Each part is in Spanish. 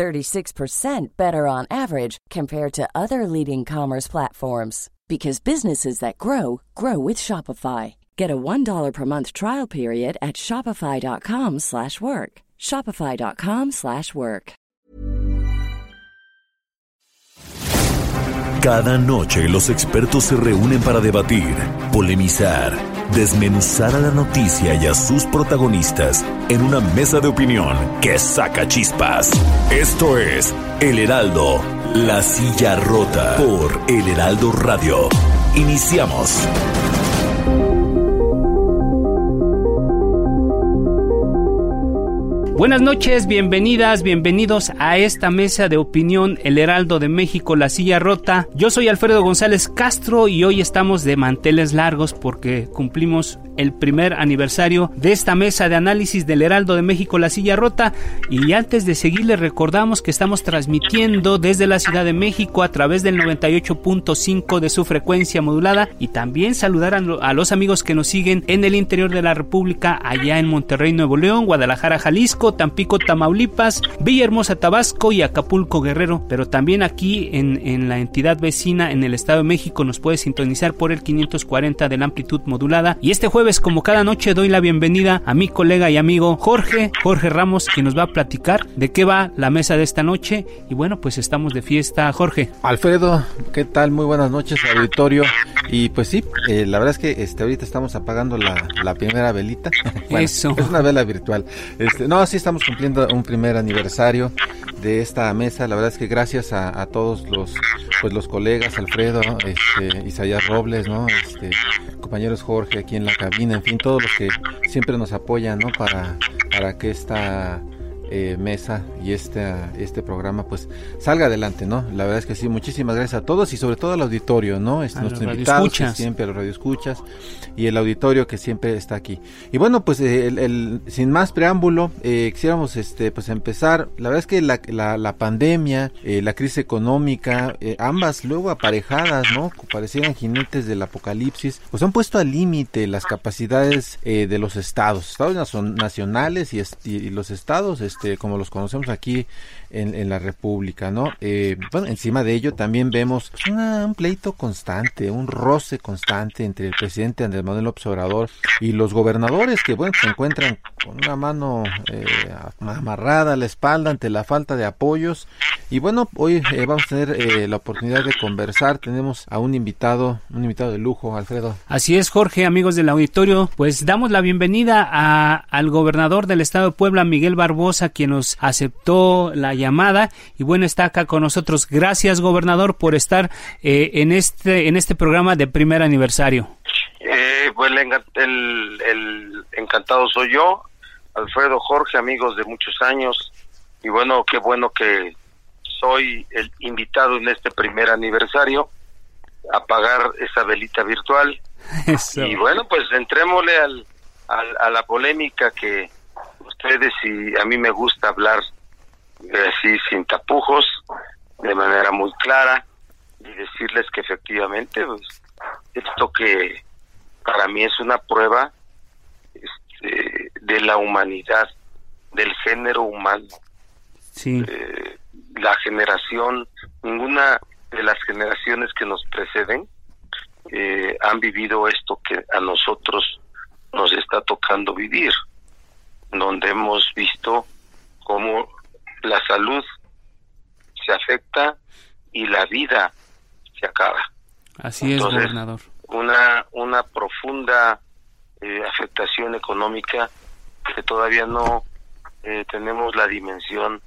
36% better on average compared to other leading commerce platforms because businesses that grow grow with Shopify. Get a $1 per month trial period at shopify.com/work. shopify.com/work. Cada noche los expertos se reúnen para debatir, polemizar, desmenuzar a la noticia y a sus protagonistas en una mesa de opinión que saca chispas. Esto es El Heraldo la silla rota por El Heraldo Radio. Iniciamos. Buenas noches, bienvenidas, bienvenidos a esta mesa de opinión El Heraldo de México, La Silla Rota. Yo soy Alfredo González Castro y hoy estamos de manteles largos porque cumplimos el primer aniversario de esta mesa de análisis del Heraldo de México La Silla Rota y antes de seguir les recordamos que estamos transmitiendo desde la Ciudad de México a través del 98.5 de su frecuencia modulada y también saludar a, los amigos que nos siguen en el interior de la República allá en Monterrey, Nuevo León, Guadalajara, Jalisco, Tampico, Tamaulipas, Villahermosa, Tabasco y Acapulco, Guerrero, pero también aquí en, en la entidad vecina en el Estado de México nos puede sintonizar por el 540 de la amplitud modulada y este jueves como cada noche, doy la bienvenida a mi colega y amigo Jorge, Jorge Ramos, que nos va a platicar de qué va la mesa de esta noche. Y bueno, pues estamos de fiesta, Jorge. Alfredo, ¿qué tal? Muy buenas noches, auditorio. Y pues sí, eh, la verdad es que este, ahorita estamos apagando la, primera velita. Eso. Es una vela virtual. Este, no, sí estamos cumpliendo un primer aniversario de esta mesa. La verdad es que gracias a, todos los pues los colegas, Alfredo, este, Isaías Robles, ¿no? Este, compañeros Jorge aquí en la cabina, en fin, todos los que siempre nos apoyan, ¿no? Para, para que esta eh, mesa y este, este programa pues salga adelante, ¿no? La verdad es que sí, muchísimas gracias a todos y sobre todo al auditorio, ¿no? Es, nuestro invitado siempre a los radioescuchas y el auditorio que siempre está aquí. Y bueno, pues eh, el, sin más preámbulo, eh, quisiéramos este pues empezar, la verdad es que la, la, pandemia, la crisis económica, ambas luego aparejadas, ¿no? Parecieran jinetes del apocalipsis, pues han puesto al límite las capacidades de los estados, estados nacionales y, y los estados, este, como los conocemos aquí en, la República, ¿no? Eh, bueno, encima de ello también vemos un pleito constante, un roce constante entre el presidente Andrés Manuel López Obrador y los gobernadores que, bueno, se encuentran con una mano eh, amarrada a la espalda ante la falta de apoyos. Y bueno, hoy eh, vamos a tener la oportunidad de conversar. Tenemos a un invitado, un invitado de lujo, Alfredo. Así es, Jorge, amigos del auditorio. Pues damos la bienvenida a, al gobernador del estado de Puebla, Miguel Barbosa, quien nos aceptó la llamada y bueno, está acá con nosotros. Gracias, gobernador, por estar eh, en este en este programa de primer aniversario. Eh, pues el, el, encantado soy yo, Alfredo Jorge, amigos de muchos años y bueno, qué bueno que soy el invitado en este primer aniversario a pagar esa velita virtual. Y bueno, pues entrémosle al, a la polémica que ustedes y a mí me gusta hablar así sin tapujos, de manera muy clara y decirles que efectivamente pues, esto que para mí es una prueba este, de la humanidad, del género humano. Sí. Eh, la generación, ninguna de las generaciones que nos preceden eh, han vivido esto que a nosotros nos está tocando vivir, donde hemos visto cómo la salud se afecta y la vida se acaba. Así es, gobernador. Una, una profunda eh, afectación económica que todavía no eh, tenemos la dimensión,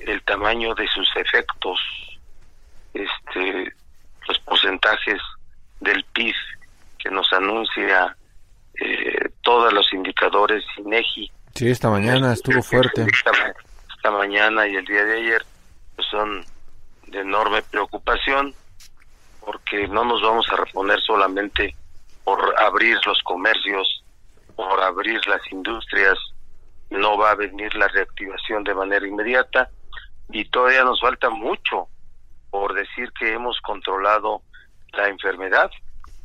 el tamaño de sus efectos, este, los porcentajes del PIB que nos anuncia eh, todos los indicadores INEGI. Sí, esta mañana estuvo fuerte esta mañana y el día de ayer pues son de enorme preocupación porque no nos vamos a reponer solamente por abrir los comercios, por abrir las industrias, no va a venir la reactivación de manera inmediata y todavía nos falta mucho por decir que hemos controlado la enfermedad.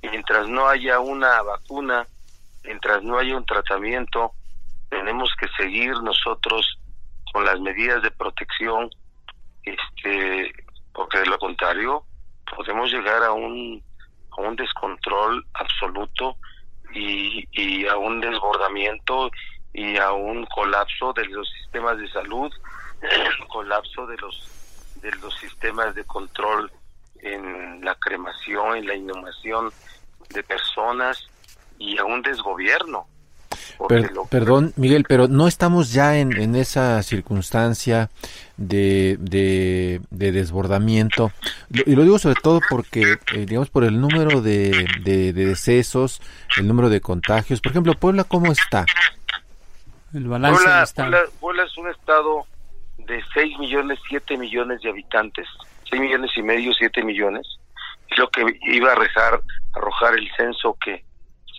Mientras no haya una vacuna, mientras no haya un tratamiento, tenemos que seguir nosotros con las medidas de protección, este, porque de lo contrario podemos llegar a un a un descontrol absoluto y, y a un desbordamiento y a un colapso de los sistemas de salud, colapso de los de los sistemas de control en la cremación, en la inhumación de personas y a un desgobierno. Perdón, Miguel, pero no estamos ya en, en esa circunstancia de, de, desbordamiento. Y lo digo sobre todo porque, eh, digamos, por el número de, de, decesos, el número de contagios. Por ejemplo, Puebla, ¿cómo está? El balance Puebla, Puebla, es un estado de 6 millones, 7 millones de habitantes. 6 millones y medio, 7 millones. Es lo que iba a arrojar, arrojar el censo que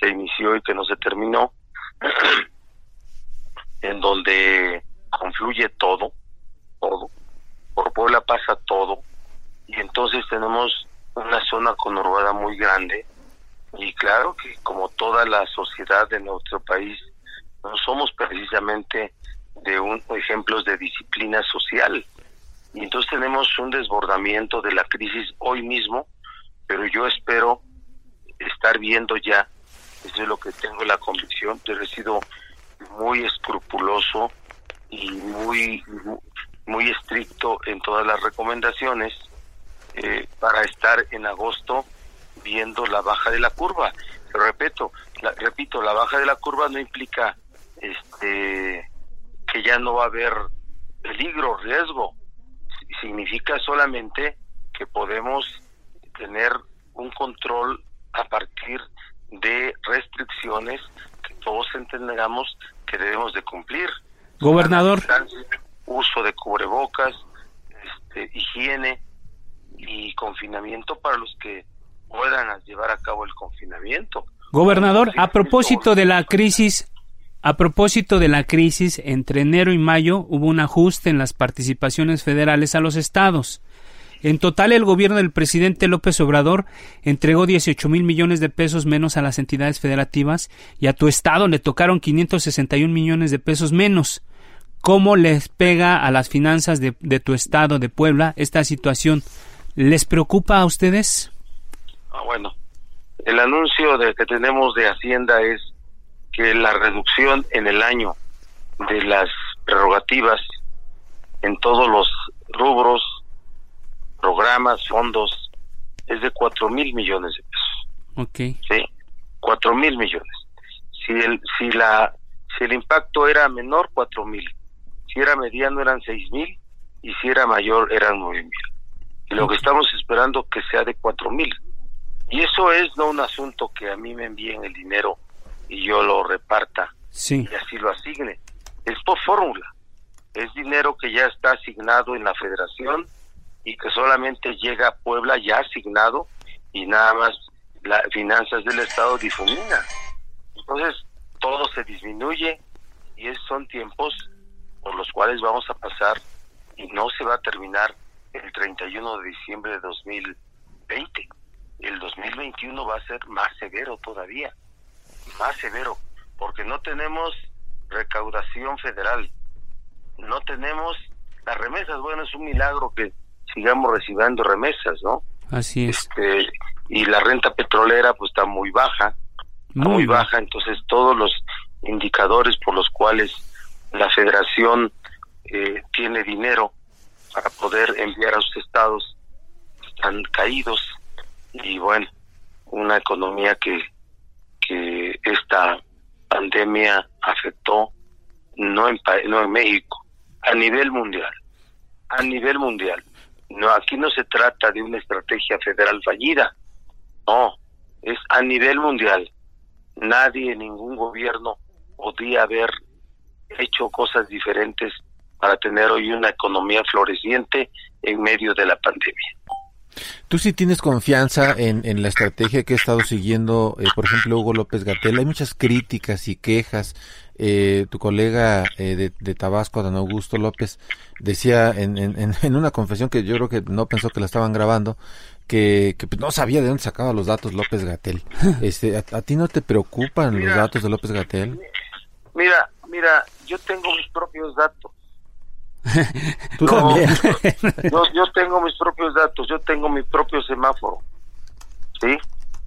se inició y que no se terminó en donde confluye todo, todo. Por Puebla pasa todo. Y entonces tenemos una zona conurbada muy grande. Y claro que como toda la sociedad de nuestro país, no somos precisamente de un ejemplos de disciplina social. Y entonces tenemos un desbordamiento de la crisis hoy mismo, pero yo espero estar viendo ya eso es lo que tengo la convicción. Yo he sido muy escrupuloso y muy, muy estricto en todas las recomendaciones eh, para estar en agosto viendo la baja de la curva. Pero repito, la, repito, la baja de la curva no implica este que ya no va a haber peligro, riesgo. Significa solamente que podemos tener un control a partir de restricciones que todos entendamos que debemos de cumplir. Gobernador. Uso de cubrebocas, este, higiene y confinamiento para los que puedan llevar a cabo el confinamiento. Gobernador, a propósito de la crisis, a propósito de la crisis, entre enero y mayo hubo un ajuste en las participaciones federales a los estados. En total, el gobierno del presidente López Obrador entregó 18 mil millones de pesos menos a las entidades federativas y a tu estado le tocaron 561 millones de pesos menos. ¿Cómo les pega a las finanzas de, tu estado, de Puebla, esta situación? ¿Les preocupa a ustedes? Ah, bueno, el anuncio de, que tenemos de Hacienda es que la reducción en el año de las prerrogativas en todos los rubros programas, fondos, es de cuatro mil millones de pesos. Ok. Sí, cuatro mil millones. Si el, si la, si el impacto era menor, cuatro mil. Si era mediano, eran seis mil. Y si era mayor, eran nueve mil. Y lo que estamos esperando que sea de cuatro mil. Y eso es no un asunto que a mí me envíen el dinero y yo lo reparta sí. y así lo asigne. Es por fórmula. Es dinero que ya está asignado en la federación y que solamente llega a Puebla ya asignado y nada más las finanzas del Estado difumina. Entonces, todo se disminuye y es, son tiempos por los cuales vamos a pasar y no se va a terminar el 31 de diciembre de 2020. El 2021 va a ser más severo todavía, más severo, porque no tenemos recaudación federal, no tenemos las remesas. Bueno, es un milagro que sigamos recibiendo remesas, ¿no? Así es. Este, y la renta petrolera pues está muy baja, muy, baja, entonces todos los indicadores por los cuales la federación eh, tiene dinero para poder enviar a sus estados están caídos y bueno, una economía que, que esta pandemia afectó no en, no en México, a nivel mundial, a nivel mundial. No, aquí no se trata de una estrategia federal fallida. No, es a nivel mundial. Nadie, ningún gobierno podía haber hecho cosas diferentes para tener hoy una economía floreciente en medio de la pandemia. ¿Tú sí tienes confianza en, en la estrategia que ha estado siguiendo, eh, por ejemplo, Hugo López Gatel? Hay muchas críticas y quejas. Eh, tu colega eh, de, de, Tabasco, Don Augusto López, decía en, en, en, una confesión que yo creo que no pensó que la estaban grabando, que, que no sabía de dónde sacaba los datos López Gatel. Este, ¿a, a ti no te preocupan mira, los datos de López Gatel? Mira, mira, yo tengo mis propios datos. ¿Tú no, yo, yo, tengo mis propios datos, yo tengo mi propio semáforo, ¿sí?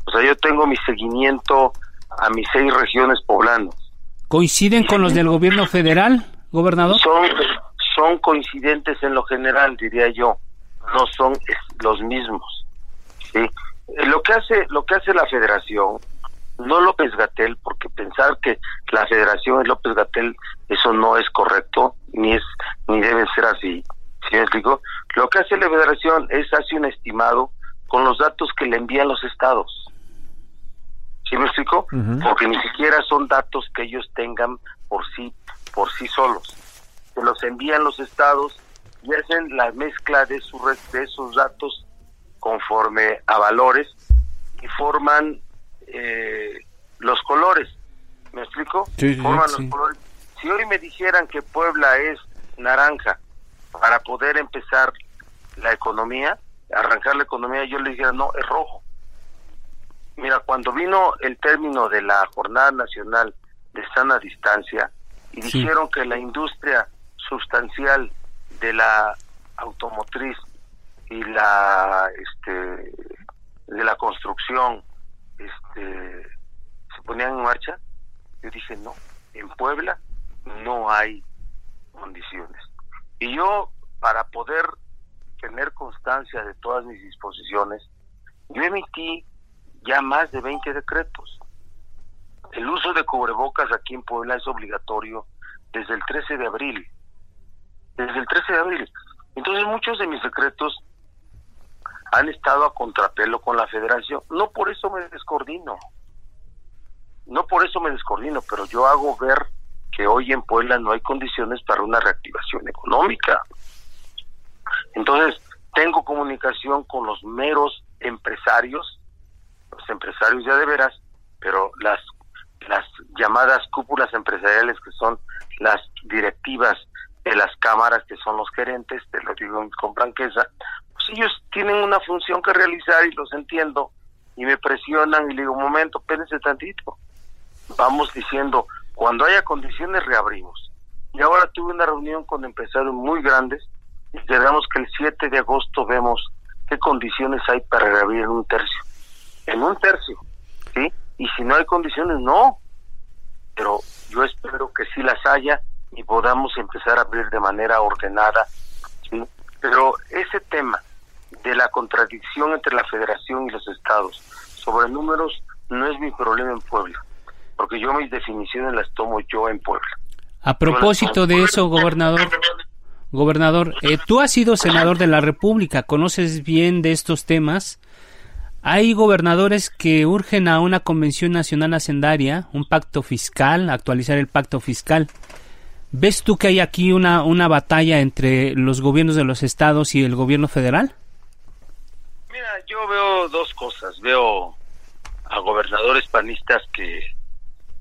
O sea, yo tengo mi seguimiento a mis seis regiones poblanas. ¿Coinciden con los del gobierno federal, gobernador? Son, son coincidentes en lo general, diría yo, no son los mismos, ¿sí? Lo que hace, lo que hace la federación no López Gatel, porque pensar que la federación es López Gatel, eso no es correcto, ni es ni debe ser así. ¿Sí me explico? Lo que hace la federación es hace un estimado con los datos que le envían los estados. ¿Sí me explico? Uh -huh. Porque ni siquiera son datos que ellos tengan por sí por sí solos. Se los envían los estados y hacen la mezcla de, su, de esos datos conforme a valores y forman eh, los colores. ¿Me explico? Sí, Forman sí. los colores. Si hoy me dijeran que Puebla es naranja para poder empezar la economía, arrancar la economía, yo le dijera, no, es rojo. Mira, cuando vino el término de la Jornada Nacional de Sana Distancia y Sí. dijeron que la industria sustancial de la automotriz y la este de la construcción este se ponían en marcha, yo dije no, en Puebla no hay condiciones. Y yo, para poder tener constancia de todas mis disposiciones, yo emití ya más de 20 decretos. El uso de cubrebocas aquí en Puebla es obligatorio desde el 13 de abril. Desde el 13 de abril. Entonces muchos de mis decretos han estado a contrapelo con la federación. No por eso me descoordino. No por eso me descoordino, pero yo hago ver que hoy en Puebla no hay condiciones para una reactivación económica. Entonces, tengo comunicación con los meros empresarios, los empresarios ya de veras, pero las las llamadas cúpulas empresariales que son las directivas de las cámaras que son los gerentes, te lo digo con franqueza, ellos tienen una función que realizar y los entiendo y me presionan y le digo, momento, espérense tantito. Vamos diciendo, cuando haya condiciones reabrimos. Y ahora tuve una reunión con empresarios muy grandes y quedamos que el 7 de agosto vemos qué condiciones hay para reabrir en un tercio. En un tercio, ¿sí? Y si no hay condiciones, no. Pero yo espero que sí las haya y podamos empezar a abrir de manera ordenada, ¿sí? Pero ese tema de la contradicción entre la federación y los estados sobre números no es mi problema en Puebla, porque yo mis definiciones las tomo yo en Puebla. A propósito de eso, gobernador, gobernador, eh, tú has sido senador de la República, conoces bien de estos temas. Hay gobernadores que urgen a una convención nacional hacendaria, un pacto fiscal, actualizar el pacto fiscal. ¿Ves tú que hay aquí una, una batalla entre los gobiernos de los estados y el gobierno federal? Yo veo dos cosas. Veo a gobernadores panistas que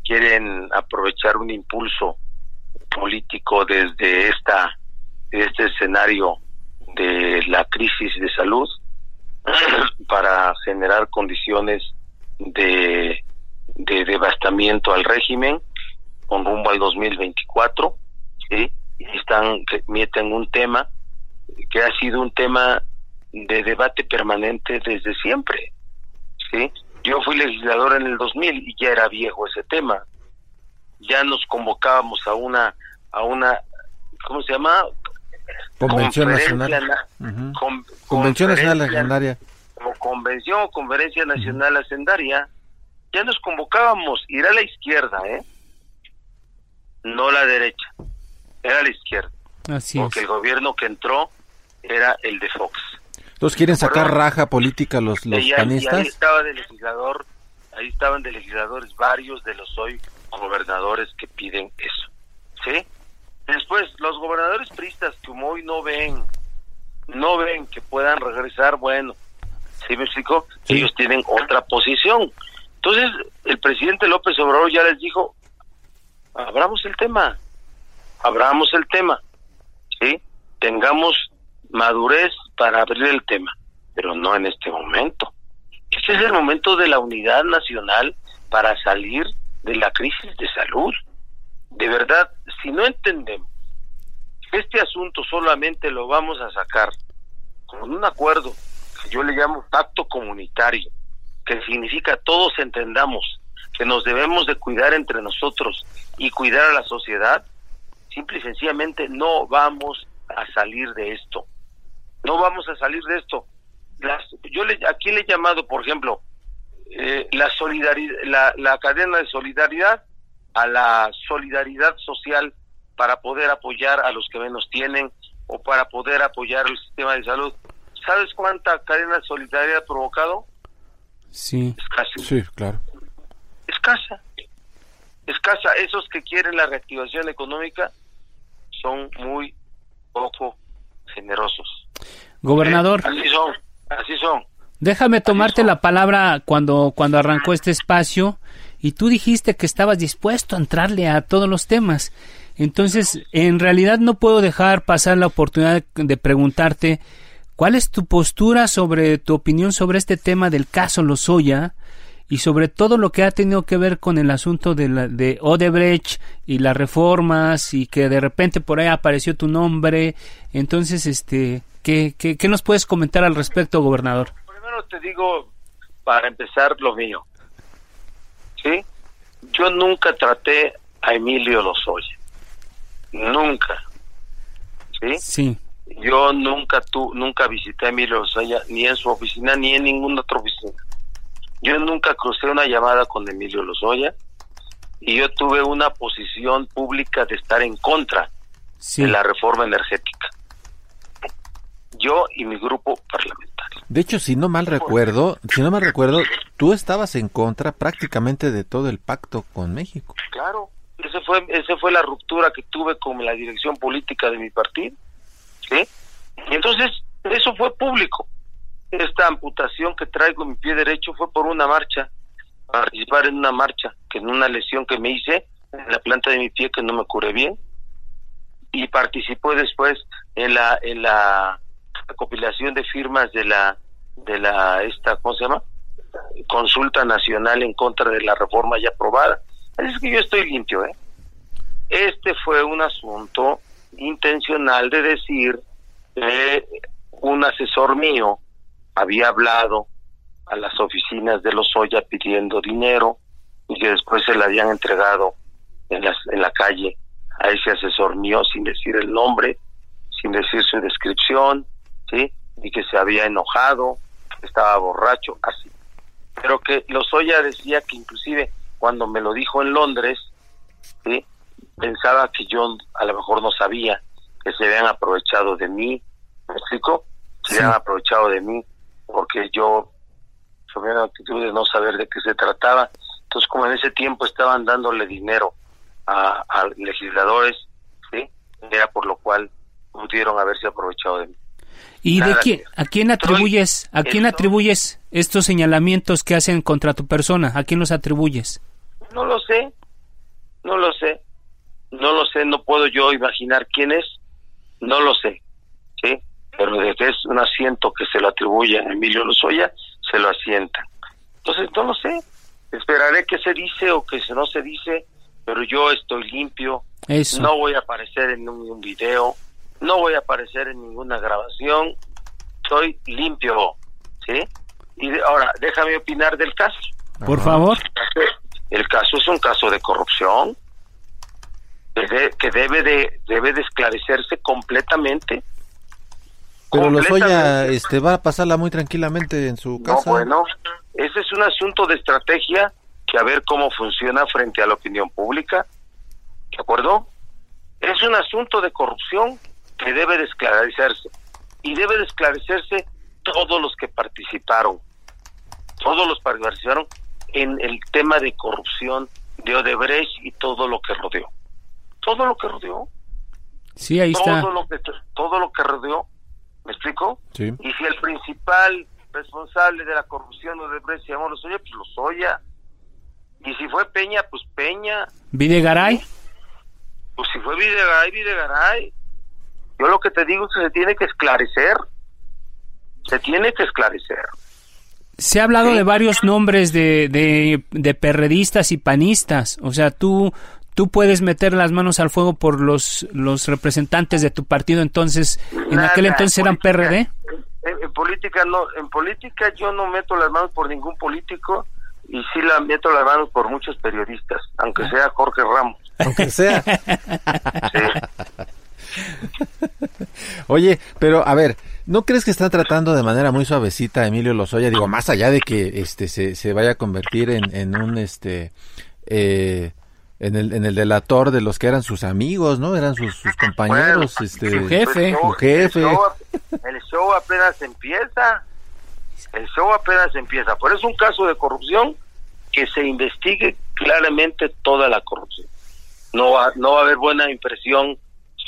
quieren aprovechar un impulso político desde esta este escenario de la crisis de salud para generar condiciones de, de devastamiento al régimen con rumbo al 2024 ¿sí? y están meten un tema que ha sido un tema de debate permanente desde siempre sí yo fui legislador en el 2000 y ya era viejo ese tema ya nos convocábamos a una a una cómo se llama Convención Nacional. na- Ujú. con- Convención Nacional Legendaria. como convención o conferencia nacional hacendaria, ya nos convocábamos, ir a la izquierda, ¿eh? No la derecha, era la izquierda, Así porque es. el gobierno que entró era el de Fox. Entonces quieren sacar raja política los, los y, ahí- y ahí panistas. estaba de legislador, ahí estaban de legisladores varios de los hoy gobernadores que piden eso, ¿sí? Después, los gobernadores pristas como hoy no ven, no ven que puedan regresar, bueno, ¿Sí me explico? Ellos tienen otra posición. Entonces, el presidente López Obrador ya les dijo, abramos el tema, abramos el tema, ¿sí? Tengamos madurez para abrir el tema, pero no en este momento. Este es el momento de la unidad nacional para salir de la crisis de salud. De verdad, si no entendemos este asunto solamente lo vamos a sacar con un acuerdo que yo le llamo pacto comunitario, que significa todos entendamos que nos debemos de cuidar entre nosotros y cuidar a la sociedad, simple y sencillamente no vamos a salir de esto. No vamos a salir de esto. Las, yo le, aquí le he llamado, por ejemplo, eh, la, solidaridad, la, la cadena de solidaridad a la solidaridad social para poder apoyar a los que menos tienen o para poder apoyar el sistema de salud. ¿Sabes cuánta cadena de solidaridad ha provocado? Sí. Escasa. Sí, claro. Escasa. Escasa. Esos que quieren la reactivación económica son muy poco generosos. Gobernador. Eh, así son, así son. Déjame tomarte la palabra cuando, cuando arrancó este espacio y tú dijiste que estabas dispuesto a entrarle a todos los temas. Entonces, en realidad no puedo dejar pasar la oportunidad de preguntarte cuál es tu postura sobre tu opinión sobre este tema del caso Lozoya y sobre todo lo que ha tenido que ver con el asunto de, la, de Odebrecht y las reformas y que de repente por ahí apareció tu nombre. Entonces, este, ¿qué, qué, qué nos puedes comentar al respecto, gobernador? Primero te digo, para empezar, lo mío. ¿Sí? Yo nunca traté a Emilio Lozoya. Nunca. ¿Sí? Sí. Yo nunca tu, nunca visité a Emilio Lozoya, ni en su oficina, ni en ninguna otra oficina. Yo nunca crucé una llamada con Emilio Lozoya y yo tuve una posición pública de estar en contra Sí. de la reforma energética. Yo y mi grupo parlamentario. De hecho, si no mal recuerdo, si no mal recuerdo, tú estabas en contra prácticamente de todo el pacto con México. Claro, ese fue ese fue la ruptura que tuve con la dirección política de mi partido. ¿Sí? Y entonces, eso fue público. Esta amputación que traigo en mi pie derecho fue por una marcha, participar en una marcha, que en una lesión que me hice en la planta de mi pie que no me curé bien y participó después en la en la recopilación de firmas de la de la esta ¿cómo se llama? consulta nacional en contra de la reforma ya aprobada. Es que yo estoy limpio, ¿eh? Este fue un asunto intencional de decir que un asesor mío había hablado a las oficinas de los Oya pidiendo dinero y que después se le habían entregado en, las, en la calle a ese asesor mío sin decir el nombre, sin decir su descripción, ¿sí? Y que se había enojado, que estaba borracho, así. Pero que Lozoya decía que inclusive cuando me lo dijo en Londres, ¿sí? pensaba que yo a lo mejor no sabía que se habían aprovechado de mí, ¿me explico? Se Sí. habían aprovechado de mí porque yo tuve una actitud de no saber de qué se trataba. Entonces, como en ese tiempo estaban dándole dinero a, a legisladores, ¿sí? Era por lo cual pudieron haberse aprovechado de mí. ¿Y de quién, a quién atribuyes, a quién esto- atribuyes estos señalamientos que hacen contra tu persona? ¿A quién los atribuyes? No lo sé, no lo sé, no lo sé, no puedo yo imaginar quién es, no lo sé, ¿sí? Pero de que es un asiento que se lo atribuye a Emilio Lozoya, se lo asientan. Entonces, no lo sé, esperaré que se dice o que se no se dice, pero yo estoy limpio, Eso. no voy a aparecer en ningún video, no voy a aparecer en ninguna grabación, estoy limpio, ¿sí? Y de- ahora, déjame opinar del caso. Por favor. El caso es un caso de corrupción que, de- que debe de debe de esclarecerse completamente. Pero Lozoya este, va a pasarla muy tranquilamente en su No, casa. bueno, ese es un asunto de estrategia que a ver cómo funciona frente a la opinión pública. ¿De acuerdo? Es un asunto de corrupción que debe de esclarecerse. Y debe de esclarecerse todos los que participaron. Todos los que participaron en el tema de corrupción de Odebrecht y todo lo que rodeó. Todo lo que rodeó. Sí, ahí está. Todo lo que, todo lo que rodeó. ¿Me explico? Sí. Y si el principal responsable de la corrupción de Brecht se llamó Lozoya, pues Lozoya. Y si fue Peña, pues Peña. ¿Videgaray? Pues si fue Videgaray, Videgaray. Yo lo que te digo es que se tiene que esclarecer. Se tiene que esclarecer. Se ha hablado de varios nombres de, de, de, perredistas y panistas. O sea, tú, tú puedes meter las manos al fuego por los, los representantes de tu partido. Entonces, en Nada, aquel entonces en eran política- PRD. En, en política no, en política yo no meto las manos por ningún político y sí la meto las manos por muchos periodistas, aunque sea Jorge Ramos. Aunque sea. Sí. Oye, pero a ver, ¿no crees que están tratando de manera muy suavecita a Emilio Lozoya? Digo, más allá de que este se, se vaya a convertir en, en un este eh, en el en el delator de los que eran sus amigos, ¿no? Eran sus, sus compañeros, Bueno, este su jefe. El Su jefe. El show, el show apenas empieza. El show apenas empieza. Por eso es un caso de corrupción que se investigue claramente toda la corrupción. No va, no va a haber buena impresión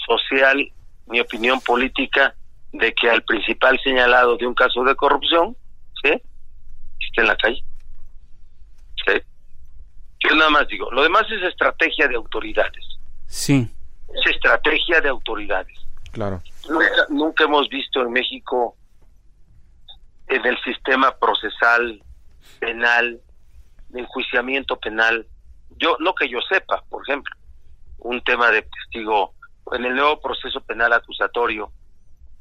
social ni opinión política de que al principal señalado de un caso de corrupción, ¿sí? esté en la calle. Yo nada más digo, lo demás es estrategia de autoridades. Sí. Es estrategia de autoridades. Claro. Nunca, nunca hemos visto en México en el sistema procesal penal, de enjuiciamiento penal, yo no que yo sepa, por ejemplo, un tema de testigo en el nuevo proceso penal acusatorio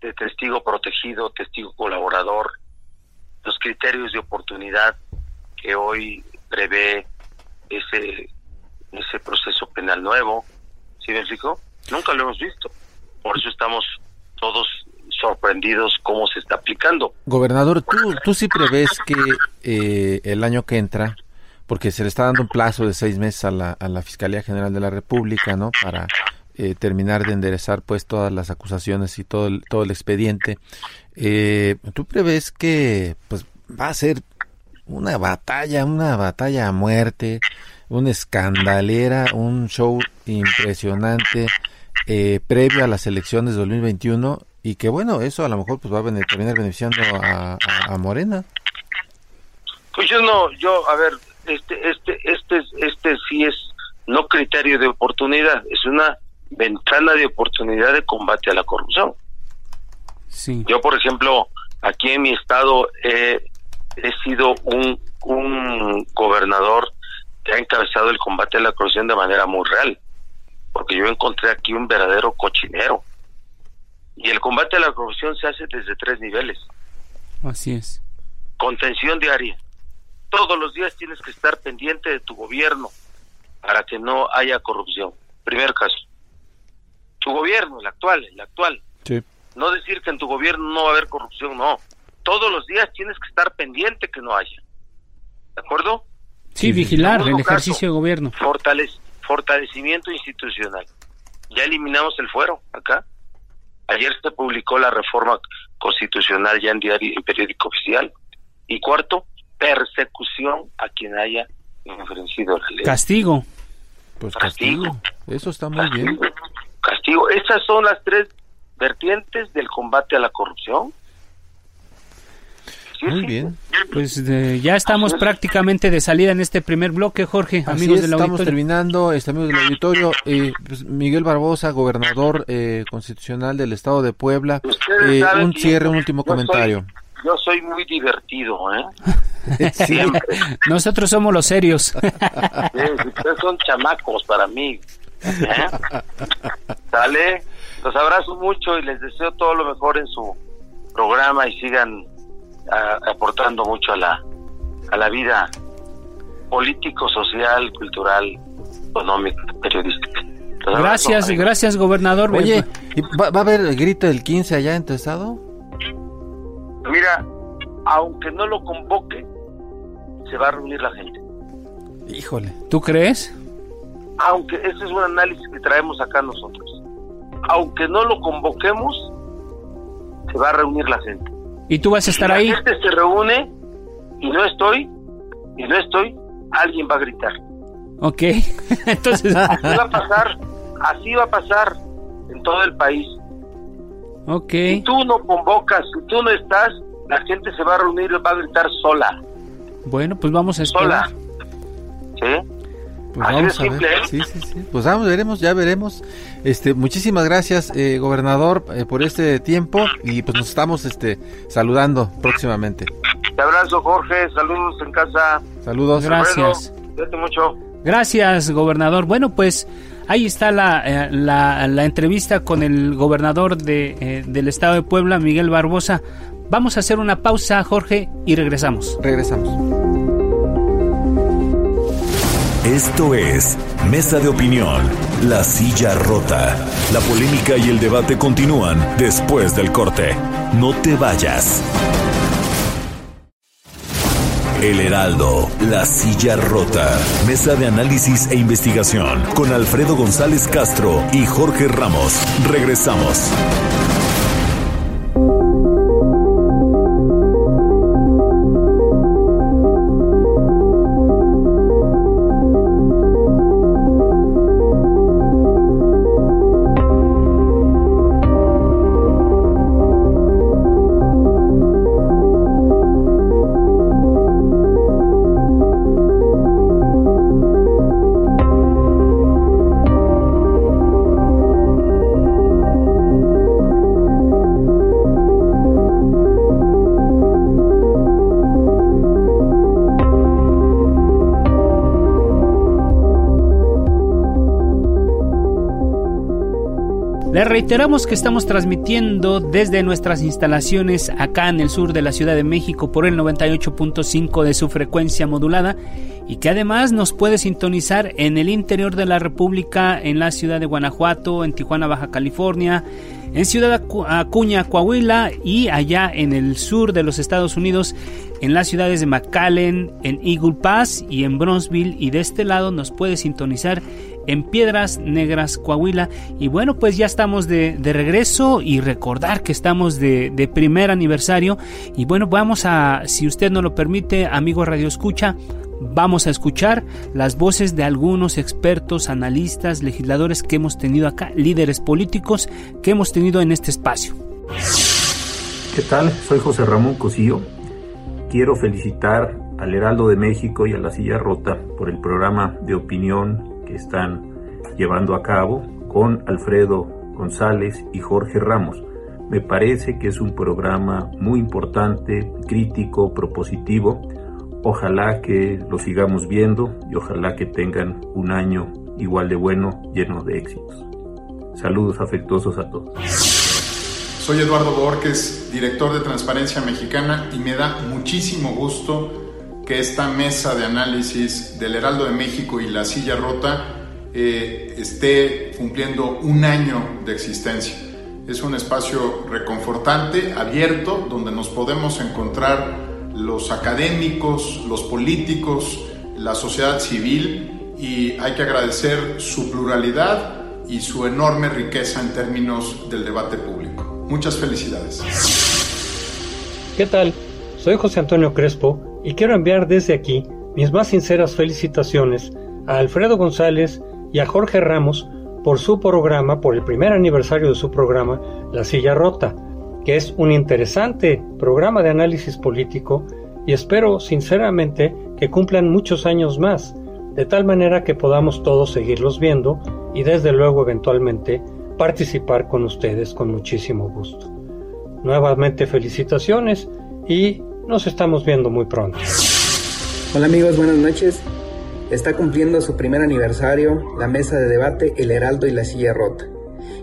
de testigo protegido, testigo colaborador, los criterios de oportunidad que hoy prevé ese ese proceso penal nuevo, ¿sí me explico? Nunca lo hemos visto. Por eso estamos todos sorprendidos cómo se está aplicando. Gobernador, ¿tú, tú sí prevés que eh, el año que entra, porque se le está dando un plazo de seis meses a la, a la Fiscalía General de la República, ¿no? Para eh, terminar de enderezar pues todas las acusaciones y todo el, todo el expediente. Eh, ¿Tú prevés que pues va a ser una batalla, una batalla a muerte, una escandalera, un show impresionante eh, previo a las elecciones de 2021 y que bueno, eso a lo mejor pues va a bene- terminar beneficiando a, a- a Morena. Pues yo no, yo, a ver, este, este, este, este sí es no criterio de oportunidad, es una ventana de oportunidad de combate a la corrupción. Sí. Yo, por ejemplo, aquí en mi estado he, he sido un, un gobernador que ha encabezado el combate a la corrupción de manera muy real, porque yo encontré aquí un verdadero cochinero. Y el combate a la corrupción se hace desde tres niveles. Así es. Contención diaria. Todos los días tienes que estar pendiente de tu gobierno para que no haya corrupción. Primer caso. Tu gobierno, el actual, el actual. Sí. No decir que en tu gobierno no va a haber corrupción, no. Todos los días tienes que estar pendiente que no haya. ¿De acuerdo? Sí, vigilar el ejercicio caso, de gobierno. fortalec- fortalecimiento institucional. Ya eliminamos el fuero acá. Ayer se publicó la reforma constitucional ya en diario en periódico oficial. Y cuarto, persecución a quien haya infringido la ley. Castigo. Pues Castigo. castigo. Eso está muy bien. Castigo. Castigo. Esas son las tres vertientes del combate a la corrupción. Muy bien. Pues de- ya estamos prácticamente de salida en este primer bloque, Jorge, Así amigos es, del estamos auditorio. terminando, este, amigos del auditorio. Eh, pues, Miguel Barbosa, gobernador eh, constitucional del estado de Puebla. Ustedes Eh, un cierre, un último yo soy- comentario. yo soy muy divertido, ¿eh? Sí. Siempre. Nosotros somos los serios. Sí, ustedes son chamacos para mí. ¿eh? Sale, los abrazo mucho y les deseo todo lo mejor en su programa y sigan aportando mucho a la a la vida político, social, cultural, económica, periodística. Gracias, gracias, gobernador. Oye, ¿y ¿va, va a haber el grito del 15 allá en tu estado? Mira, aunque no lo convoque, se va a reunir la gente. Híjole. ¿tú crees? aunque ese es un análisis que traemos acá nosotros, aunque no lo convoquemos, se va a reunir la gente. ¿Y tú vas a estar si ahí? La gente se reúne y no estoy, y no estoy, alguien va a gritar. Ok. Entonces, Así va a pasar, así va a pasar en todo el país. ok. Si tú no convocas, si tú no estás, la gente se va a reunir, va a gritar sola. Bueno, pues vamos a esperar. Sola. ¿Sí? Pues Así vamos a ver. ¿eh? Sí, sí, sí. Pues vamos, veremos, ya veremos. Este, muchísimas gracias, eh, gobernador, eh, por este tiempo y pues nos estamos este saludando próximamente. Te abrazo, Jorge. Saludos en casa. Saludos. Gracias. Alfredo, cuídate mucho. Gracias, gobernador. Bueno, pues ahí está la, eh, la, la entrevista con el gobernador de, eh, del estado de Puebla, Miguel Barbosa. Vamos a hacer una pausa, Jorge, y regresamos. Regresamos. Esto es Mesa de Opinión, La Silla Rota. La polémica y el debate continúan después del corte. No te vayas. El Heraldo, La Silla Rota. Mesa de análisis e investigación con Alfredo González Castro y Jorge Ramos. Regresamos. Reiteramos que estamos transmitiendo desde nuestras instalaciones acá en el sur de la Ciudad de México por el 98.5 de su frecuencia modulada y que además nos puede sintonizar en el interior de la República, en la ciudad de Guanajuato, en Tijuana, Baja California, en Ciudad Acu- Acuña, Coahuila y allá en el sur de los Estados Unidos, en las ciudades de McAllen, en Eagle Pass y en Bronzeville. Y de este lado nos puede sintonizar en Piedras Negras, Coahuila. Y bueno, pues ya estamos de, de regreso y recordar que estamos de, de primer aniversario. Y bueno, vamos a, si usted no lo permite, amigo Radio Escucha, vamos a escuchar las voces de algunos expertos, analistas, legisladores que hemos tenido acá, líderes políticos que hemos tenido en este espacio. ¿Qué tal? Soy José Ramón Cosío. Quiero felicitar al Heraldo de México y a La Silla Rota por el programa de opinión están llevando a cabo con Alfredo González y Jorge Ramos. Me parece que es un programa muy importante, crítico, propositivo. Ojalá que lo sigamos viendo y ojalá que tengan un año igual de bueno, lleno de éxitos. Saludos afectuosos a todos. Soy Eduardo Borges, director de Transparencia Mexicana, y me da muchísimo gusto que esta mesa de análisis del Heraldo de México y La Silla Rota eh, esté cumpliendo un año de existencia. Es un espacio reconfortante, abierto, donde nos podemos encontrar los académicos, los políticos, la sociedad civil, y hay que agradecer su pluralidad y su enorme riqueza en términos del debate público. Muchas felicidades. ¿Qué tal? Soy José Antonio Crespo y quiero enviar desde aquí mis más sinceras felicitaciones a Alfredo González y a Jorge Ramos por su programa, por el primer aniversario de su programa, La Silla Rota, que es un interesante programa de análisis político y espero sinceramente que cumplan muchos años más, de tal manera que podamos todos seguirlos viendo y desde luego eventualmente participar con ustedes con muchísimo gusto. Nuevamente felicitaciones y nos estamos viendo muy pronto. Hola amigos, buenas noches. Está cumpliendo su primer aniversario la mesa de debate El Heraldo y la Silla Rota.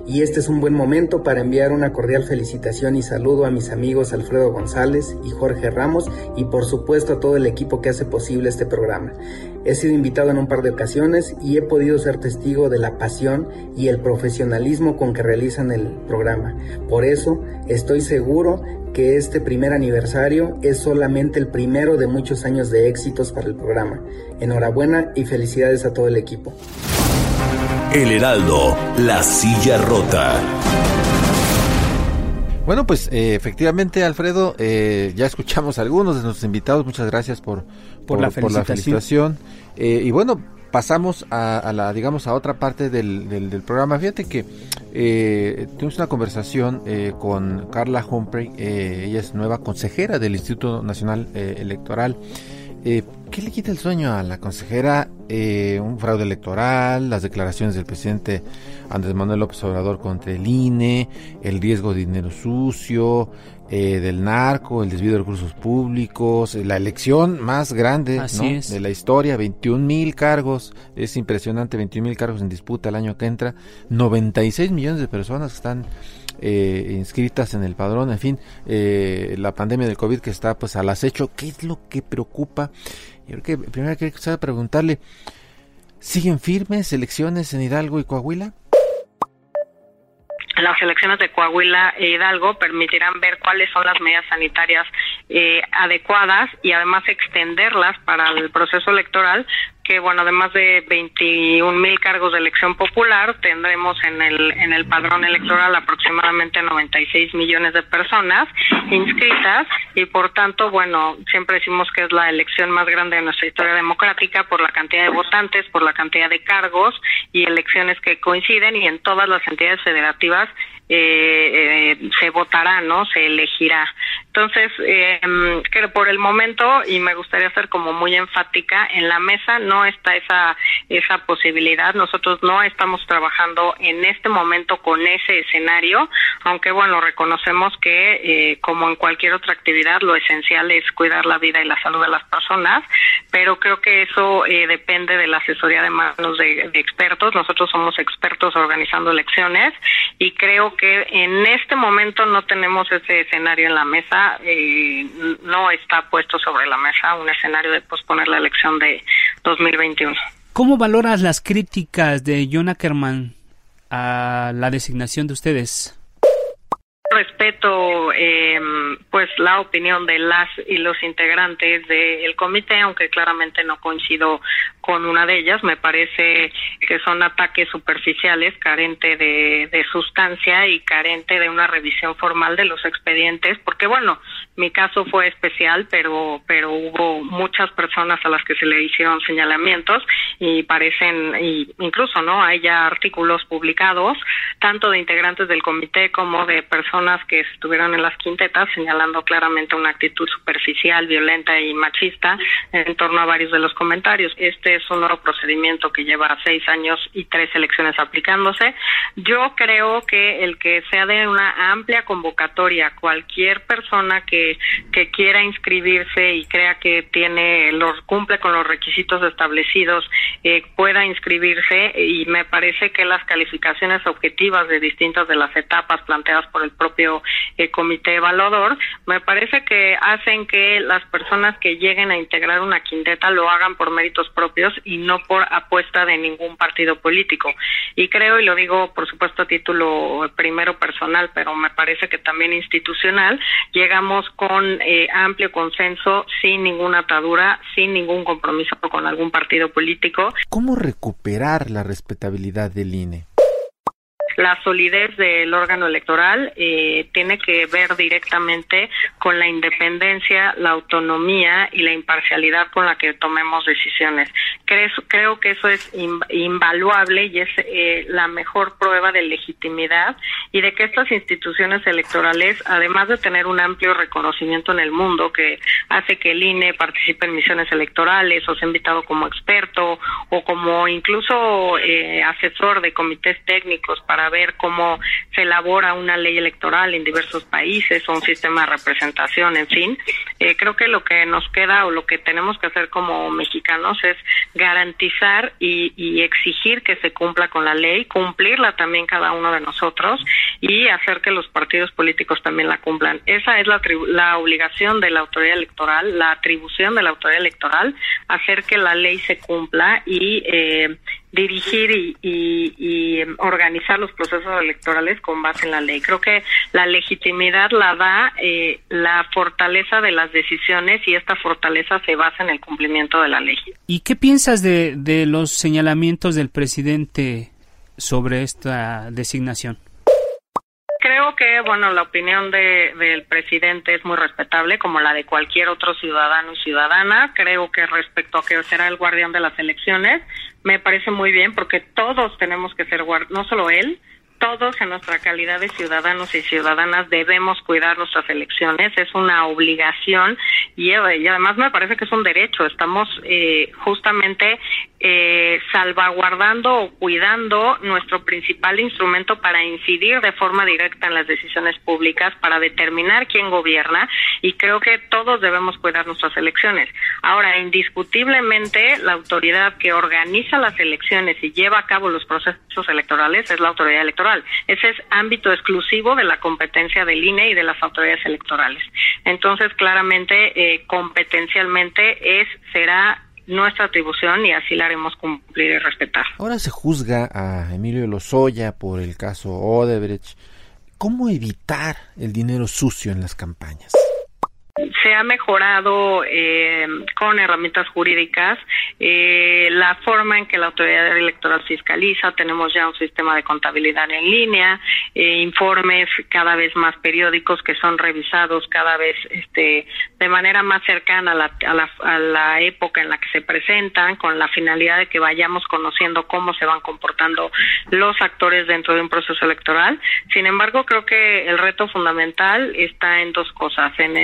Y este es un buen momento para enviar una cordial felicitación y saludo a mis amigos Alfredo González y Jorge Ramos y por supuesto a todo el equipo que hace posible este programa. He sido invitado en un par de ocasiones y he podido ser testigo de la pasión y el profesionalismo con que realizan el programa. Por eso estoy seguro que este primer aniversario es solamente el primero de muchos años de éxitos para el programa. Enhorabuena y felicidades a todo el equipo. El Heraldo, La Silla Rota. Bueno, pues eh, efectivamente, Alfredo, eh, ya escuchamos a algunos de nuestros invitados. Muchas gracias por, Por la felicitación. felicitación. Eh, y bueno, pasamos a, la, digamos, a otra parte del, del, programa. Fíjate que eh, tuvimos una conversación eh, con Carla Humphrey, eh, ella es nueva consejera del Instituto Nacional Electoral. ¿Qué le quita el sueño a la consejera? un fraude electoral, las declaraciones del presidente Andrés Manuel López Obrador contra el INE, el riesgo de dinero sucio, eh, del narco, el desvío de recursos públicos, eh, la elección más grande de la historia, 21 mil cargos, es impresionante, 21 mil cargos en disputa el año que entra, 96 millones de personas están eh, inscritas en el padrón, en fin, la pandemia del COVID que está pues al acecho, ¿qué es lo que preocupa? Yo creo que primero que preguntarle, ¿siguen firmes elecciones en Hidalgo y Coahuila? Las elecciones de Coahuila e Hidalgo permitirán ver cuáles son las medidas sanitarias eh, adecuadas y además extenderlas para el proceso electoral que bueno, además de 21 mil cargos de elección popular, tendremos en el, en el padrón electoral aproximadamente 96 millones de personas inscritas y por tanto, bueno, siempre decimos que es la elección más grande de nuestra historia democrática por la cantidad de votantes, por la cantidad de cargos y elecciones que coinciden y en todas las entidades federativas eh, eh, se votará, ¿no? Se elegirá. Entonces, eh, que por el momento, y me gustaría ser como muy enfática, en la mesa no está esa, esa posibilidad. Nosotros no estamos trabajando en este momento con ese escenario, aunque bueno, reconocemos que, eh, como en cualquier otra actividad, lo esencial es cuidar la vida y la salud de las personas, pero creo que eso eh, depende de la asesoría de manos de, de expertos. Nosotros somos expertos organizando elecciones y creo que en este momento no tenemos ese escenario en la mesa, eh, no está puesto sobre la mesa un escenario de posponer la elección de 2021. ¿Cómo valoras las críticas de John Ackerman a la designación de ustedes? Respeto eh, pues la opinión de las y los integrantes del comité aunque claramente no coincido con una de ellas. Me parece que son ataques superficiales, carente de, de, sustancia y carente de una revisión formal de los expedientes, porque bueno, mi caso fue especial, pero pero hubo muchas personas a las que se le hicieron señalamientos y parecen, y incluso no, hay ya artículos publicados tanto de integrantes del comité como de personas que estuvieron en las quintetas señalando claramente una actitud superficial, violenta y machista en torno a varios de los comentarios. Este es un nuevo procedimiento que lleva seis años y tres elecciones aplicándose. Yo creo que el que sea de una amplia convocatoria, cualquier persona que, que quiera inscribirse y crea que tiene los cumple con los requisitos establecidos eh, pueda inscribirse y me parece que las calificaciones objetivas de distintas de las etapas planteadas por el propio eh, comité evaluador me parece que hacen que las personas que lleguen a integrar una quinteta lo hagan por méritos propios y no por apuesta de ningún partido político. Y creo, y lo digo por supuesto a título primero personal, pero me parece que también institucional, llegamos con eh, amplio consenso, sin ninguna atadura, sin ningún compromiso con algún partido político. ¿Cómo recuperar la respetabilidad del INE? La solidez del órgano electoral eh, tiene que ver directamente con la independencia, la autonomía y la imparcialidad con la que tomemos decisiones. Creo, creo que eso es invaluable y es eh, la mejor prueba de legitimidad y de que estas instituciones electorales, además de tener un amplio reconocimiento en el mundo que hace que el INE participe en misiones electorales o sea invitado como experto o como incluso eh, asesor de comités técnicos para ver cómo se elabora una ley electoral en diversos países o un sistema de representación, en fin. Eh, creo que lo que nos queda o lo que tenemos que hacer como mexicanos es garantizar y, y exigir que se cumpla con la ley, cumplirla también cada uno de nosotros y hacer que los partidos políticos también la cumplan. Esa es la, la obligación de la autoridad electoral, la atribución de la autoridad electoral, hacer que la ley se cumpla y eh, dirigir y, y, organizar los procesos electorales con base en la ley. Creo que la legitimidad la da eh, la fortaleza de las decisiones y esta fortaleza se basa en el cumplimiento de la ley. ¿Y qué piensas de, de los señalamientos del presidente sobre esta designación? Creo que, bueno, la opinión de, del presidente es muy respetable, como la de cualquier otro ciudadano y ciudadana. Creo que respecto a que será el guardián de las elecciones, me parece muy bien porque todos tenemos que ser guardián, no solo él, todos en nuestra calidad de ciudadanos y ciudadanas debemos cuidar nuestras elecciones, es una obligación y, además me parece que es un derecho. Estamos eh, justamente eh, salvaguardando o cuidando nuestro principal instrumento para incidir de forma directa en las decisiones públicas, para determinar quién gobierna y creo que todos debemos cuidar nuestras elecciones. Ahora, indiscutiblemente, la autoridad que organiza las elecciones y lleva a cabo los procesos electorales es la autoridad electoral. Ese es ámbito exclusivo de la competencia del INE y de las autoridades electorales. Entonces, claramente, eh, competencialmente es será nuestra atribución y así la haremos cumplir y respetar. Ahora se juzga a Emilio Lozoya por el caso Odebrecht. ¿Cómo evitar el dinero sucio en las campañas? Se ha mejorado eh, con herramientas jurídicas eh, la forma en que la autoridad electoral fiscaliza. Tenemos ya un sistema de contabilidad en línea, eh, informes cada vez más periódicos que son revisados cada vez este, de manera más cercana a la, a, la, a la época en la que se presentan, con la finalidad de que vayamos conociendo cómo se van comportando los actores dentro de un proceso electoral. Sin embargo, creo que el reto fundamental está en dos cosas, en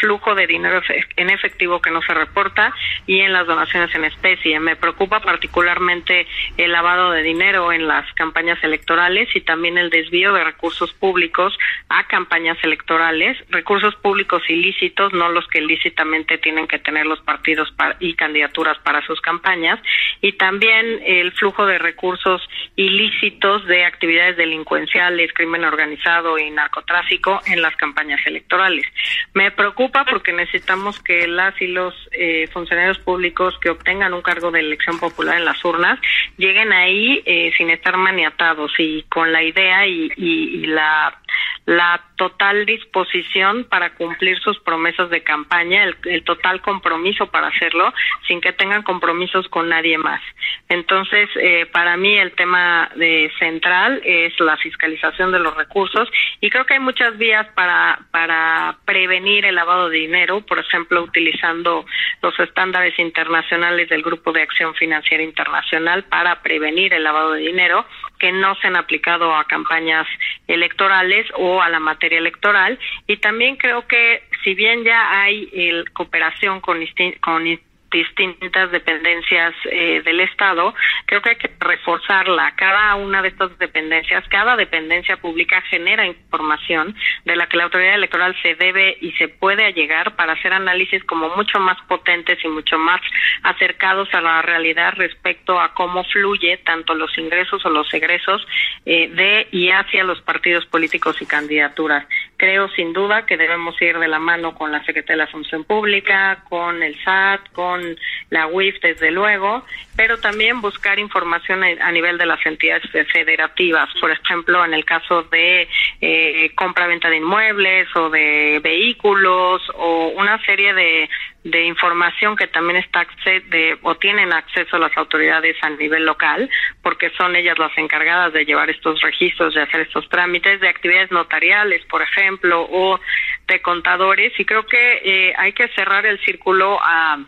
flujo de dinero en efectivo que no se reporta y en las donaciones en especie. Me preocupa particularmente el lavado de dinero en las campañas electorales y también el desvío de recursos públicos a campañas electorales, recursos públicos ilícitos, no los que ilícitamente tienen que tener los partidos y candidaturas para sus campañas, y también el flujo de recursos ilícitos de actividades delincuenciales, crimen organizado y narcotráfico en las campañas electorales. Me preocupa porque necesitamos que las y los eh, funcionarios públicos que obtengan un cargo de elección popular en las urnas lleguen ahí eh, sin estar maniatados y con la idea y, y la la total disposición para cumplir sus promesas de campaña, el, total compromiso para hacerlo, sin que tengan compromisos con nadie más. Entonces, eh, para mí el tema de central es la fiscalización de los recursos y creo que hay muchas vías para, para prevenir el lavado de dinero, por ejemplo, utilizando los estándares internacionales del Grupo de Acción Financiera Internacional para prevenir el lavado de dinero que no se han aplicado a campañas electorales o a la materia electoral. Y también creo que si bien ya hay el, cooperación con, con distintas dependencias eh, del Estado, creo que hay que reforzarla. Cada una de estas dependencias, cada dependencia pública genera información de la que la autoridad electoral se debe y se puede allegar para hacer análisis como mucho más potentes y mucho más acercados a la realidad respecto a cómo fluye tanto los ingresos o los egresos eh, de y hacia los partidos políticos y candidaturas. Creo sin duda que debemos ir de la mano con la Secretaría de la Función Pública, con el SAT, con la UIF desde luego, pero también buscar información a nivel de las entidades federativas, por ejemplo, en el caso de eh, compra-venta de inmuebles o de vehículos o una serie de, de información que también está de, o tienen acceso las autoridades a nivel local, porque son ellas las encargadas de llevar estos registros, de hacer estos trámites, de actividades notariales, por ejemplo, o de contadores, y creo que eh, hay que cerrar el círculo a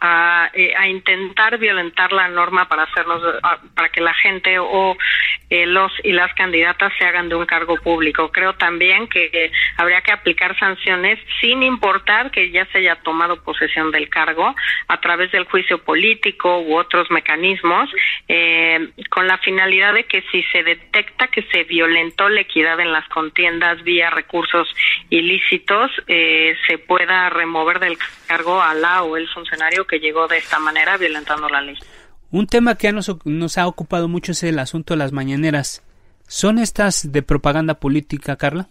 a, eh, a, intentar violentar la norma para hacernos para que la gente o eh, los y las candidatas se hagan de un cargo público. Creo también que habría que aplicar sanciones sin importar que ya se haya tomado posesión del cargo a través del juicio político u otros mecanismos, eh, con la finalidad de que si se detecta que se violentó la equidad en las contiendas vía recursos ilícitos, eh, se pueda remover del cargo a la o el funcionario que llegó de esta manera violentando la ley. Un tema que nos, nos ha ocupado mucho es el asunto de las mañaneras. ¿Son estas de propaganda política, Carla?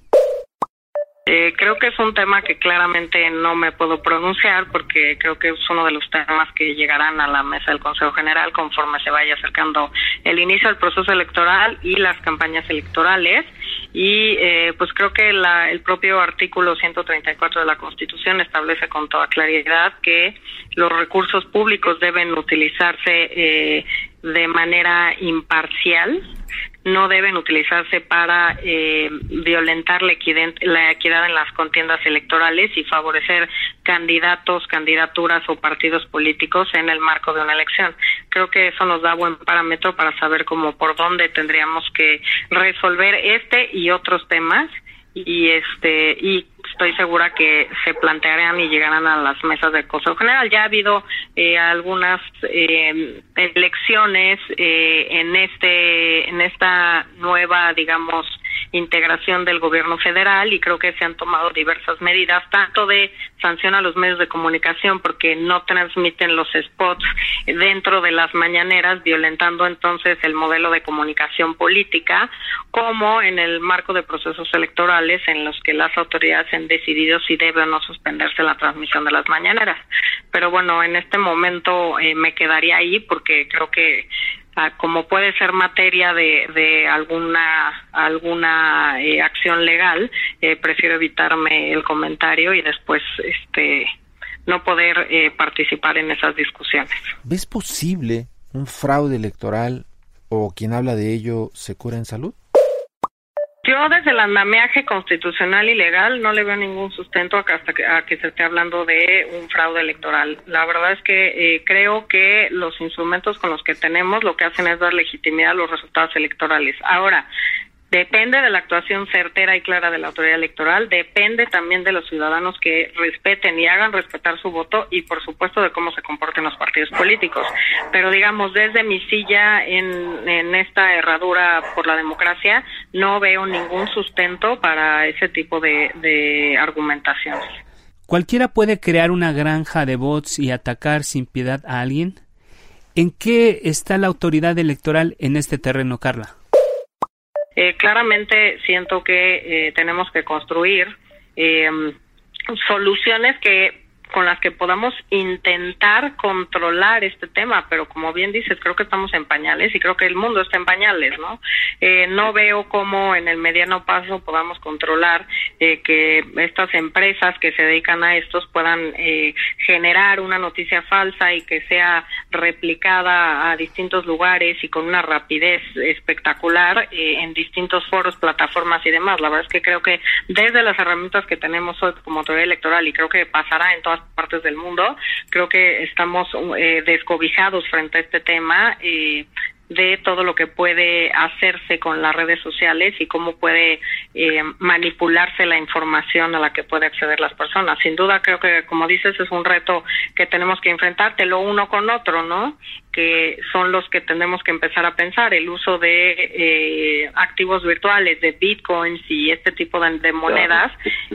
Eh, creo que es un tema que claramente no me puedo pronunciar porque creo que es uno de los temas que llegarán a la mesa del Consejo General conforme se vaya acercando el inicio del proceso electoral y las campañas electorales. Y eh, pues creo que la, el propio artículo 134 de la Constitución establece con toda claridad que los recursos públicos deben utilizarse eh, de manera imparcial no deben utilizarse para eh, violentar la equidad, la equidad en las contiendas electorales y favorecer candidatos, candidaturas o partidos políticos en el marco de una elección. Creo que eso nos da buen parámetro para saber cómo por dónde tendríamos que resolver este y otros temas y este y estoy segura que se plantearán y llegarán a las mesas del Consejo General. Ya ha habido eh, algunas eh, elecciones eh, en este en esta nueva, digamos, integración del gobierno federal y creo que se han tomado diversas medidas, tanto de sanción a los medios de comunicación porque no transmiten los spots dentro de las mañaneras, violentando entonces el modelo de comunicación política, como en el marco de procesos electorales en los que las autoridades han decidido si debe o no suspenderse la transmisión de las mañaneras. Pero bueno, en este momento eh, me quedaría ahí porque creo que como puede ser materia de, de alguna alguna eh, acción legal, eh, prefiero evitarme el comentario y después este no poder eh, participar en esas discusiones. ¿Ves posible un fraude electoral o quien habla de ello se cura en salud? Yo desde el andamiaje constitucional y legal no le veo ningún sustento a que, a que se esté hablando de un fraude electoral. La verdad es que eh, creo que los instrumentos con los que tenemos lo que hacen es dar legitimidad a los resultados electorales. Ahora, Depende de la actuación certera y clara de la autoridad electoral, depende también de los ciudadanos que respeten y hagan respetar su voto y por supuesto de cómo se comporten los partidos políticos. Pero digamos, desde mi silla en, esta herradura por la democracia, no veo ningún sustento para ese tipo de, de argumentaciones. ¿Cualquiera puede crear una granja de bots y atacar sin piedad a alguien? ¿En qué está la autoridad electoral en este terreno, Carla? Eh, claramente siento que eh, tenemos que construir eh, soluciones que con las que podamos intentar controlar este tema, pero como bien dices, creo que estamos en pañales y creo que el mundo está en pañales, ¿no? Eh, no veo cómo en el mediano paso podamos controlar eh, que estas empresas que se dedican a estos puedan eh, generar una noticia falsa y que sea replicada a distintos lugares y con una rapidez espectacular en distintos foros, plataformas y demás. La verdad es que creo que desde las herramientas que tenemos hoy como autoridad electoral y creo que pasará en todas partes del mundo. Creo que estamos eh, descobijados frente a este tema. y de todo lo que puede hacerse con las redes sociales y cómo puede eh, manipularse la información a la que puede acceder las personas. Sin duda, creo que, como dices, es un reto que tenemos que enfrentártelo uno con otro, ¿no? Que son los que tenemos que empezar a pensar, el uso de eh, activos virtuales, de bitcoins y este tipo de, monedas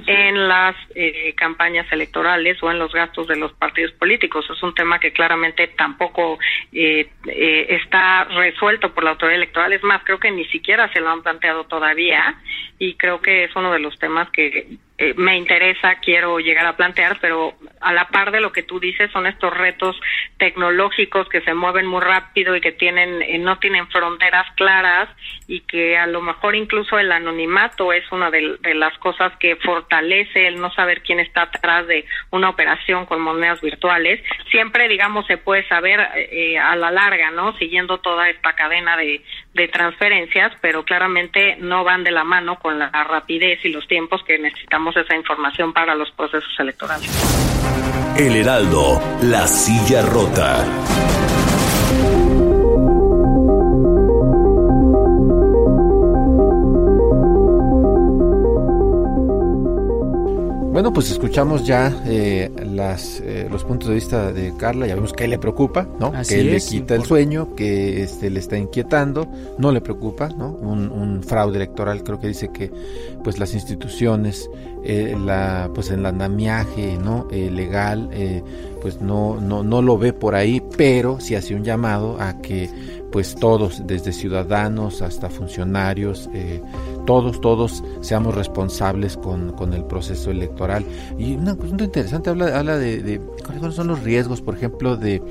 en las eh, campañas electorales o en los gastos de los partidos políticos. Es un tema que claramente tampoco eh, está resuelto por la autoridad electoral. Es más, creo que ni siquiera se lo han planteado todavía y creo que es uno de los temas que eh, me interesa, quiero llegar a plantear, pero a la par de lo que tú dices son estos retos tecnológicos que se mueven muy rápido y que tienen eh, no tienen fronteras claras y que a lo mejor incluso el anonimato es una de, las cosas que fortalece el no saber quién está atrás de una operación con monedas virtuales. Siempre, digamos, se puede saber eh, a la larga, ¿no? Siguiendo toda esta cadena de, de transferencias, pero claramente no van de la mano con la rapidez y los tiempos que necesitamos esa información para los procesos electorales. El Heraldo, la silla rota. Bueno, pues escuchamos ya eh, las, eh, los puntos de vista de Carla, ya vemos que le preocupa, ¿no? que le quita el sueño, que este, le está inquietando, no le preocupa, ¿no? Un, fraude electoral, creo que dice que pues las instituciones, eh, la, pues el andamiaje, ¿no? legal, pues no, no, no lo ve por ahí, pero sí hace un llamado a que pues todos, desde ciudadanos hasta funcionarios, eh, todos, todos seamos responsables con, con, el proceso electoral. Y un asunto interesante habla, habla de, cuáles son los riesgos, por ejemplo, de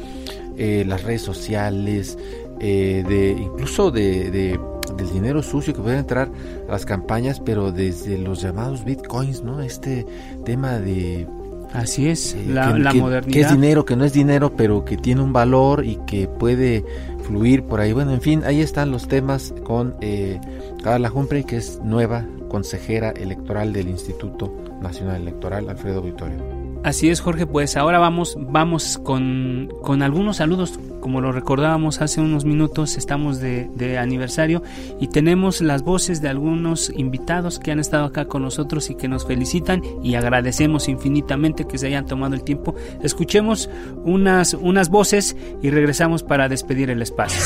eh, las redes sociales, eh, de incluso de, del dinero sucio que puede entrar a las campañas, pero desde los llamados bitcoins, ¿no? Este tema de Así es, eh, la, modernidad. Que es dinero, que no es dinero, pero que tiene un valor y que puede fluir por ahí. Bueno, en fin, ahí están los temas con eh, Carla Humphrey, que es nueva consejera electoral del Instituto Nacional Electoral, Alfredo Vittorio. Así es, Jorge, pues ahora vamos, vamos con, con algunos saludos, como lo recordábamos hace unos minutos, estamos de, de, aniversario y tenemos las voces de algunos invitados que han estado acá con nosotros y que nos felicitan y agradecemos infinitamente que se hayan tomado el tiempo. Escuchemos unas, unas voces y regresamos para despedir el espacio.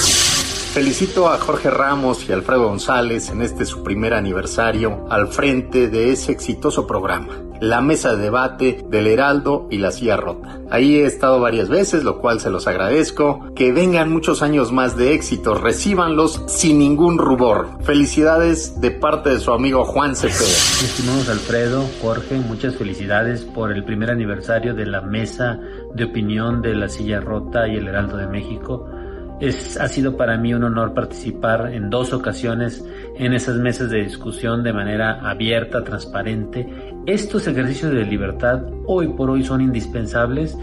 Felicito a Jorge Ramos y Alfredo González en este su primer aniversario al frente de ese exitoso programa, la mesa de debate del Heraldo y la silla rota. Ahí he estado varias veces, lo cual se los agradezco. Que vengan muchos años más de éxito, recíbanlos sin ningún rubor. Felicidades de parte de su amigo Juan Cepeda. Estimados Alfredo, Jorge, muchas felicidades por el primer aniversario de la mesa de opinión de la silla rota y el Heraldo de México. Es, ha sido para mí un honor participar en dos ocasiones en esas mesas de discusión de manera abierta, transparente. Estos ejercicios de libertad hoy por hoy son indispensables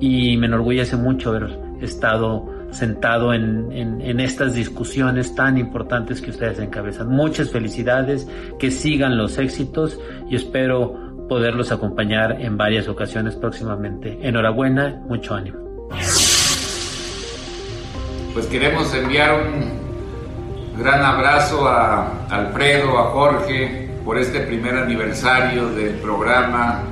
y me enorgullece mucho haber estado sentado en, en, estas discusiones tan importantes que ustedes encabezan. Muchas felicidades, que sigan los éxitos y espero poderlos acompañar en varias ocasiones próximamente. Enhorabuena, mucho ánimo pues queremos enviar un gran abrazo a Alfredo, a Jorge, por este primer aniversario del programa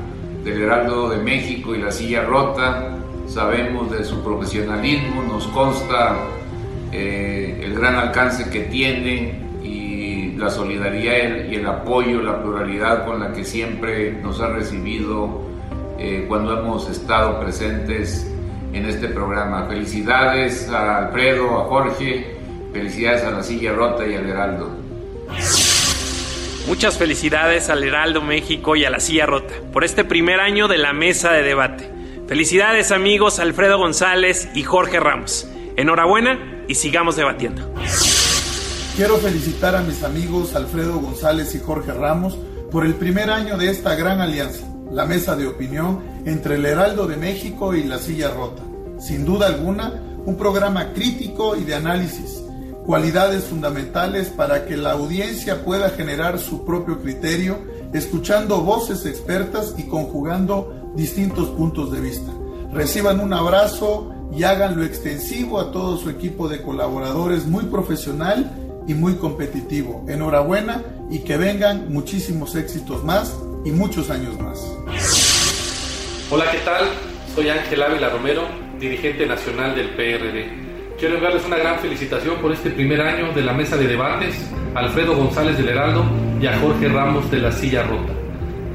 del Heraldo de México y la silla rota. Sabemos de su profesionalismo, nos consta eh, el gran alcance que tiene y la solidaridad y el apoyo, la pluralidad con la que siempre nos ha recibido eh, cuando hemos estado presentes en este programa. Felicidades a Alfredo, a Jorge, felicidades a la silla rota y al Heraldo. Muchas felicidades al Heraldo México y a la silla rota por este primer año de la mesa de debate. Felicidades amigos Alfredo González y Jorge Ramos. Enhorabuena y sigamos debatiendo. Quiero felicitar a mis amigos Alfredo González y Jorge Ramos por el primer año de esta gran alianza la mesa de opinión entre el Heraldo de México y la Silla Rota. Sin duda alguna, un programa crítico y de análisis, cualidades fundamentales para que la audiencia pueda generar su propio criterio, escuchando voces expertas y conjugando distintos puntos de vista. Reciban un abrazo y háganlo extensivo a todo su equipo de colaboradores muy profesional y muy competitivo. Enhorabuena y que vengan muchísimos éxitos más y muchos años más. Hola, ¿qué tal? Soy Ángel Ávila Romero, dirigente nacional del PRD. Quiero enviarles una gran felicitación por este primer año de la mesa de debates, Alfredo González del Heraldo y a Jorge Ramos de la Silla Rota.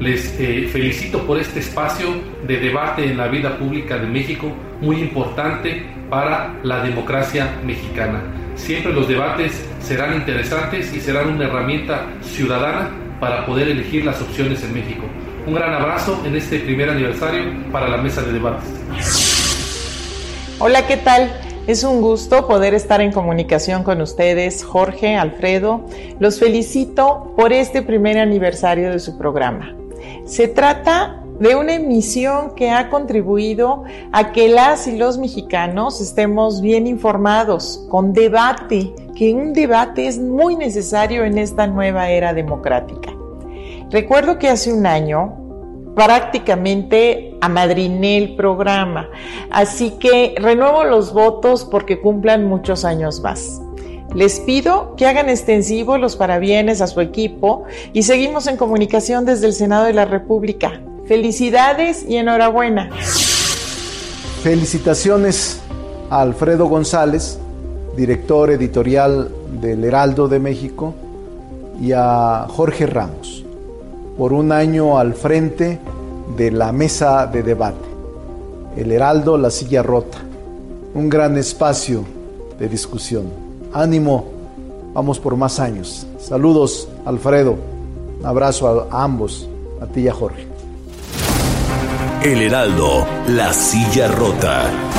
Les eh, felicito por este espacio de debate en la vida pública de México, muy importante para la democracia mexicana. Siempre los debates serán interesantes y serán una herramienta ciudadana para poder elegir las opciones en México. Un gran abrazo en este primer aniversario para la mesa de debates. Hola, ¿qué tal? Es un gusto poder estar en comunicación con ustedes, Jorge, Alfredo. Los felicito por este primer aniversario de su programa. Se trata de una emisión que ha contribuido a que las y los mexicanos estemos bien informados, con debate, que un debate es muy necesario en esta nueva era democrática. Recuerdo que hace un año prácticamente amadriné el programa, así que renuevo los votos porque cumplan muchos años más. Les pido que hagan extensivo los parabienes a su equipo y seguimos en comunicación desde el Senado de la República. Felicidades y enhorabuena. Felicitaciones a Alfredo González, director editorial del Heraldo de México, y a Jorge Ramos, por un año al frente de la mesa de debate. El Heraldo, la silla rota, un gran espacio de discusión. Ánimo, vamos por más años. Saludos, Alfredo. Un abrazo a ambos, a ti y a Jorge. El Heraldo, la silla rota.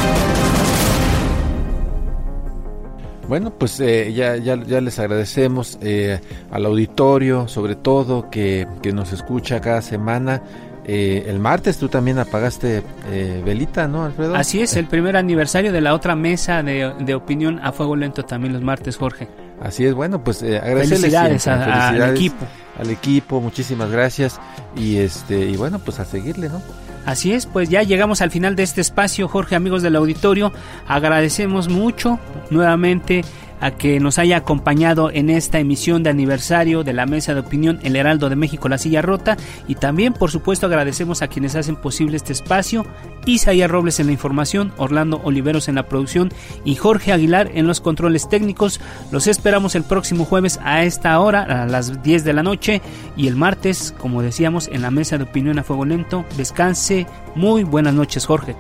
Bueno, pues eh, ya, ya, les agradecemos eh, al auditorio, sobre todo, que, que nos escucha cada semana Eh, el martes tú también apagaste eh, velita, ¿no, Alfredo? Así es, el primer aniversario de la otra mesa de, de opinión a fuego lento también los martes, Jorge. Así es, bueno, pues eh, agradecerles felicidades, siempre, a- felicidades al equipo. Al equipo, muchísimas gracias. Y este y bueno, pues a seguirle, ¿no? Así es, pues ya llegamos al final de este espacio, Jorge, amigos del auditorio. Agradecemos mucho nuevamente a que nos haya acompañado en esta emisión de aniversario de la Mesa de Opinión El Heraldo de México, La Silla Rota. Y también, por supuesto, agradecemos a quienes hacen posible este espacio. Isaías Robles en la información, Orlando Oliveros en la producción y Jorge Aguilar en los controles técnicos. Los esperamos el próximo jueves a esta hora, a las 10 de la noche. Y el martes, como decíamos, en la Mesa de Opinión a Fuego Lento. Descanse. Muy buenas noches, Jorge.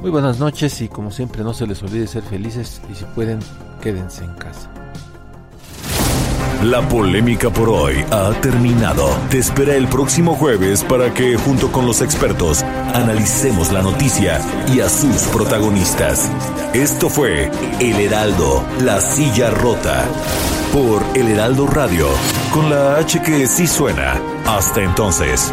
Muy buenas noches y como siempre no se les olvide ser felices y si pueden, quédense en casa. La polémica por hoy ha terminado. Te espera el próximo jueves para que, junto con los expertos, analicemos la noticia y a sus protagonistas. Esto fue El Heraldo, la silla rota. Por El Heraldo Radio, con la H que sí suena. Hasta entonces.